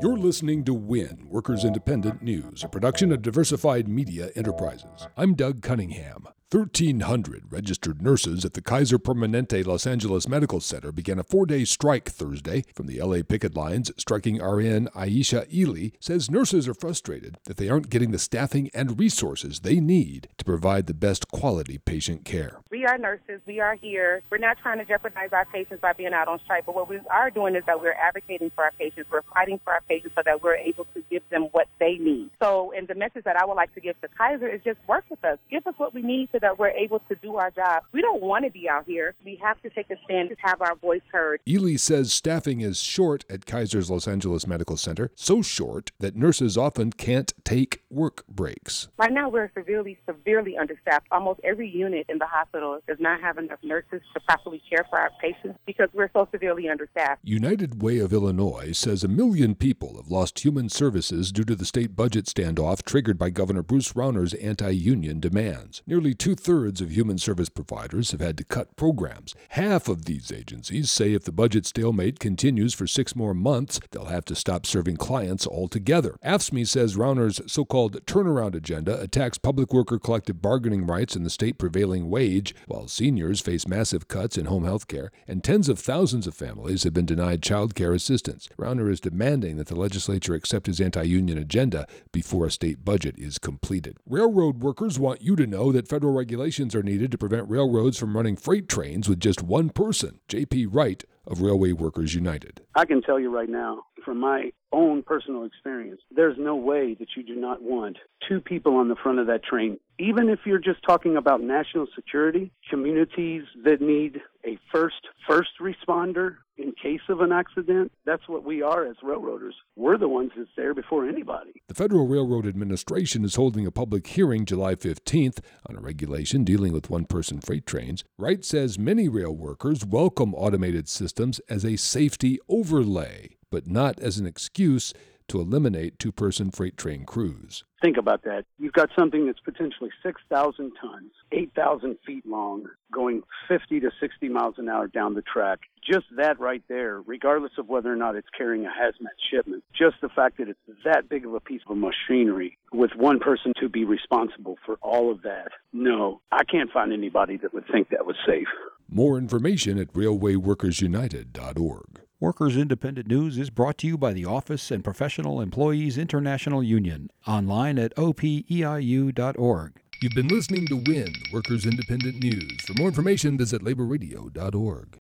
You're listening to WIN, Workers Independent News, a production of Diversified Media Enterprises. I'm Doug Cunningham. 1,300 registered nurses at the Kaiser Permanente Los Angeles Medical Center began a four day strike Thursday. From the LA picket lines, striking RN Aisha Ely says nurses are frustrated that they aren't getting the staffing and resources they need to provide the best quality patient care. We are nurses. We are here. We're not trying to jeopardize our patients by being out on strike, but what we are doing is that we're advocating for our patients. We're fighting for our patients so that we're able to give them what they need. So, and the message that I would like to give to Kaiser is just work with us. Give us what we need so that we're able to do our job. We don't want to be out here. We have to take a stand to have our voice heard. Ely says staffing is short at Kaiser's Los Angeles Medical Center, so short that nurses often can't take work breaks. Right now, we're severely, severely understaffed. Almost every unit in the hospital does not have enough nurses to properly care for our patients because we're so severely understaffed. United Way of Illinois says a million people have lost human services due to the state budget standoff triggered by Governor Bruce Rauner's anti union demands. Nearly two thirds of human service providers have had to cut programs. Half of these agencies say if the budget stalemate continues for six more months, they'll have to stop serving clients altogether. AFSCME says Rauner's so called turnaround agenda attacks public worker collective bargaining rights and the state prevailing wage, while seniors face massive cuts in home health care, and tens of thousands of families have been denied child care assistance. Rauner is demanding that the legislature accept his anti union agenda before a state budget is completed. Railroad workers want you to know that federal regulations are needed to prevent railroads from running freight trains with just one person. J.P. Wright of Railway Workers United. I can tell you right now, from my own personal experience, there's no way that you do not want two people on the front of that train. Even if you're just talking about national security, communities that need a first first responder in case of an accident, that's what we are as railroaders. We're the ones that's there before anybody. The Federal Railroad Administration is holding a public hearing July 15th on a regulation dealing with one person freight trains. Wright says many rail workers welcome automated systems as a safety overlay, but not as an excuse to eliminate two person freight train crews. Think about that. You've got something that's potentially 6,000 tons, 8,000 feet long, going 50 to 60 miles an hour down the track. Just that right there, regardless of whether or not it's carrying a hazmat shipment, just the fact that it's that big of a piece of machinery with one person to be responsible for all of that. No, I can't find anybody that would think that was safe. More information at railwayworkersunited.org. Workers Independent News is brought to you by the Office and Professional Employees International Union, online at opeiu.org. You've been listening to WIN, Workers Independent News. For more information, visit laborradio.org.